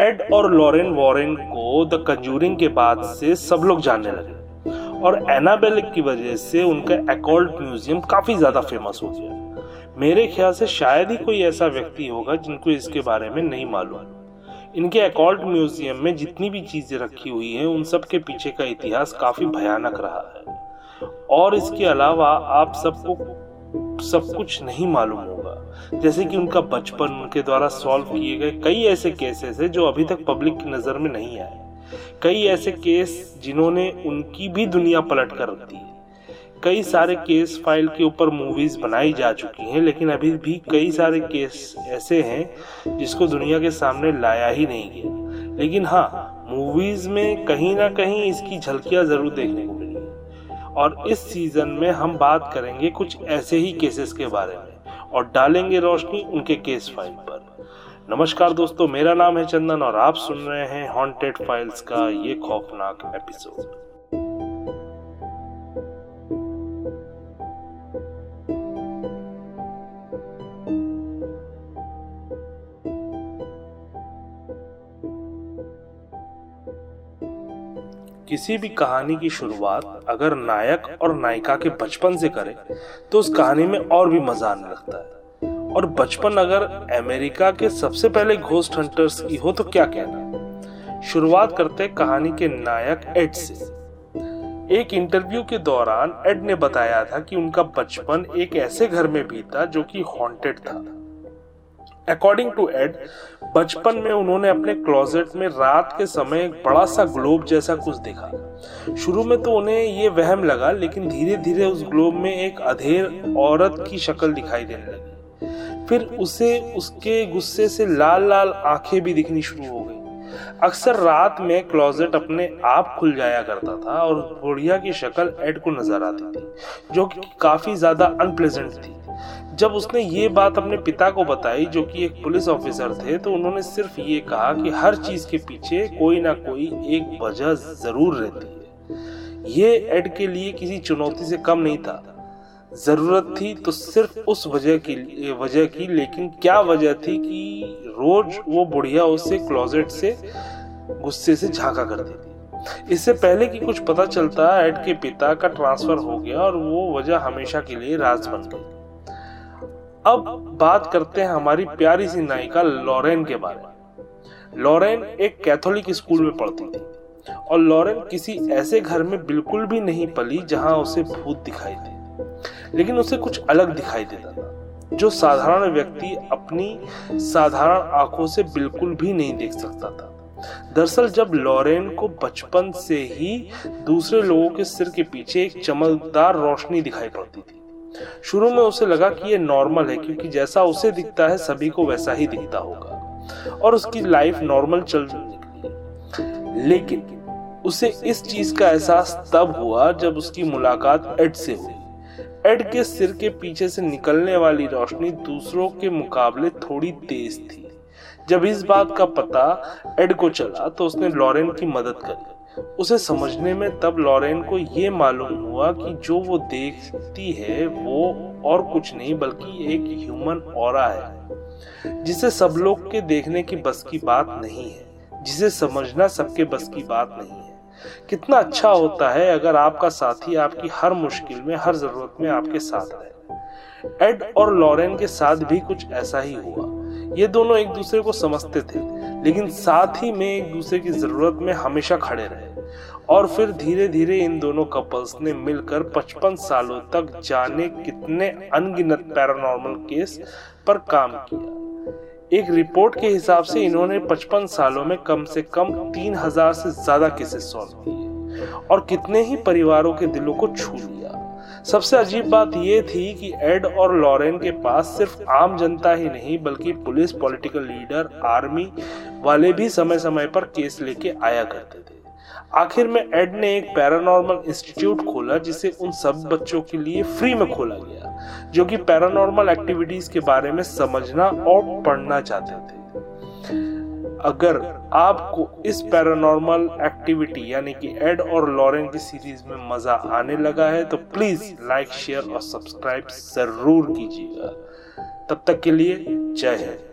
Add और Lorraine Warren को the Conjuring के बाद से सब लोग जानने लगे। और एनाबेल की वजह से उनका एकॉल्ट म्यूज़ियम काफ़ी ज़्यादा फ़ेमस हो गया। मेरे ख्याल से शायद ही कोई ऐसा व्यक्ति होगा जिनको इसके बारे में नहीं मालूम। इनके एकॉल्ट म्यूज़ियम में जितनी भी चीज़ें रखी हुई हैं, उन सब के पीछे का इतिहास काफ़ी भयानक रहा है। और इसके अलावा आप सबको सब कुछ नहीं मालूम होगा। जैसे कि उनका बचपन उनके द्वारा सॉल्व किए गए कई ऐसे केसेस है जो अभी तक पब्लिक की नज़र में नहीं आए कई ऐसे केस जिन्होंने उनकी भी दुनिया पलट कर रख दी कई सारे केस फ़ाइल के ऊपर मूवीज़ बनाई जा चुकी हैं, लेकिन अभी भी कई सारे केस ऐसे हैं जिसको दुनिया के सामने लाया ही नहीं गया। लेकिन हाँ मूवीज़ में कहीं ना कहीं इसकी झलकियाँ ज़रूर देखने को मिली और इस सीज़न में हम बात करेंगे कुछ ऐसे ही केसेस के बारे में। और डालेंगे रोशनी उनके केस फ़ाइल पर। नमस्कार दोस्तों, मेरा नाम है चंदन और आप सुन रहे हैं हॉन्टेड फाइल्स का ये खौफनाक एपिसोड किसी भी कहानी की शुरुआत अगर नायक और नायिका के बचपन से करें तो उस कहानी में और भी मज़ा आने लगता है। और बचपन अगर अमेरिका के सबसे पहले घोस्ट हंटर्स की हो तो क्या कहना शुरुआत करते कहानी के नायक एड से। एक इंटरव्यू के दौरान एड ने बताया था कि उनका बचपन एक ऐसे घर में बीता जो कि हॉन्टेड था। अकॉर्डिंग टू एड बचपन में उन्होंने अपने क्लोजेट में रात के समय एक बड़ा सा ग्लोब जैसा कुछ देखा। शुरू में तो उन्हें ये वहम लगा, लेकिन धीरे धीरे उस ग्लोब में एक अधेर औरत की शक्ल दिखाई देने लगी। फिर उसे, उसके गुस्से से लाल लाल आँखें भी दिखनी शुरू हो गई। अक्सर रात में क्लोजेट अपने आप खुल जाया करता था और बुढ़िया की शक्ल एड को नज़र आती थी, जो कि काफ़ी ज़्यादा अनप्लेजेंट थी। जब उसने ये बात अपने पिता को बताई, जो कि एक पुलिस ऑफिसर थे तो उन्होंने सिर्फ़ ये कहा कि हर चीज़ के पीछे कोई ना कोई एक वजह ज़रूर रहती है। ये एड के लिए किसी चुनौती से कम नहीं था। ज़रूरत थी तो सिर्फ़ उस वजह की वजह की, लेकिन क्या वजह थी कि रोज वो बुढ़िया उससे क्लोजेट से गुस्से से झांका करती थी। इससे पहले कि कुछ पता चलता एड के पिता का ट्रांसफ़र हो गया और वो वजह हमेशा के लिए राज बन गई। अब बात करते हैं हमारी प्यारी सी नायिका लॉरेन के बारे में। लॉरेन एक कैथोलिक स्कूल में पढ़ती थी और लॉरेन किसी ऐसे घर में बिल्कुल भी नहीं पली जहाँ उसे भूत दिखाई दे। लेकिन उसे कुछ अलग दिखाई देता था, जो साधारण व्यक्ति अपनी साधारण आँखों से बिल्कुल भी नहीं देख सकता था। दरअसल जब लॉरेन को बचपन से ही दूसरे लोगों के सिर के पीछे एक चमकदार रोशनी दिखाई पड़ती थी शुरू में उसे लगा कि ये नॉर्मल है, क्योंकि जैसा उसे दिखता है, सभी को वैसा ही दिखता होगा। और उसकी लाइफ नॉर्मल चल लेकिन उसे इस चीज़ का एहसास तब हुआ जब उसकी मुलाकात एड से हुई। एड के सिर के पीछे से निकलने वाली रोशनी दूसरों के मुकाबले थोड़ी तेज थी। जब इस बात का पता एड को चला तो उसने लॉरेन की मदद करी उसे समझने में तब लॉरेन को ये मालूम हुआ कि जो वो देखती है, वो और कुछ नहीं, बल्कि एक ह्यूमन और है, जिसे सब लोग के देखने की बस की बात नहीं है, जिसे समझना सबके बस की बात नहीं है। कितना अच्छा होता है अगर आपका साथी आपकी हर मुश्किल में, हर ज़रूरत में आपके साथ रहे। एड और लॉरेन के साथ भी कुछ ऐसा ही हुआ। ये दोनों एक दूसरे को समझते थे, लेकिन साथ ही में एक दूसरे की ज़रूरत में हमेशा खड़े रहे। और फिर धीरे धीरे इन दोनों कपल्स ने मिलकर 55 सालों तक जाने कितने अनगिनत पैरानॉर्मल केस पर काम किया। एक रिपोर्ट के हिसाब से इन्होंने 55 सालों में कम से कम 3000 से ज़्यादा केसेस सॉल्व किए और कितने ही परिवारों के दिलों को छू लिया सबसे अजीब बात यह थी कि एड और लॉरेन के पास सिर्फ़ आम जनता ही नहीं, बल्कि पुलिस, पॉलिटिकल लीडर, आर्मी वाले भी समय समय पर केस लेके आया करते थे। आखिर में एड ने एक पैरानॉर्मल इंस्टीट्यूट खोला, जिसे उन सब बच्चों के लिए फ्री में खोला गया, जो कि पैरानॉर्मल एक्टिविटीज़ के बारे में समझना और पढ़ना चाहते थे। अगर आपको इस पैरानॉर्मल एक्टिविटी यानी कि एड और लॉरेन की सीरीज़ में मज़ा आने लगा है तो प्लीज़ लाइक शेयर और सब्सक्राइब ज़रूर कीजिएगा। तब तक के लिए जय हिंद।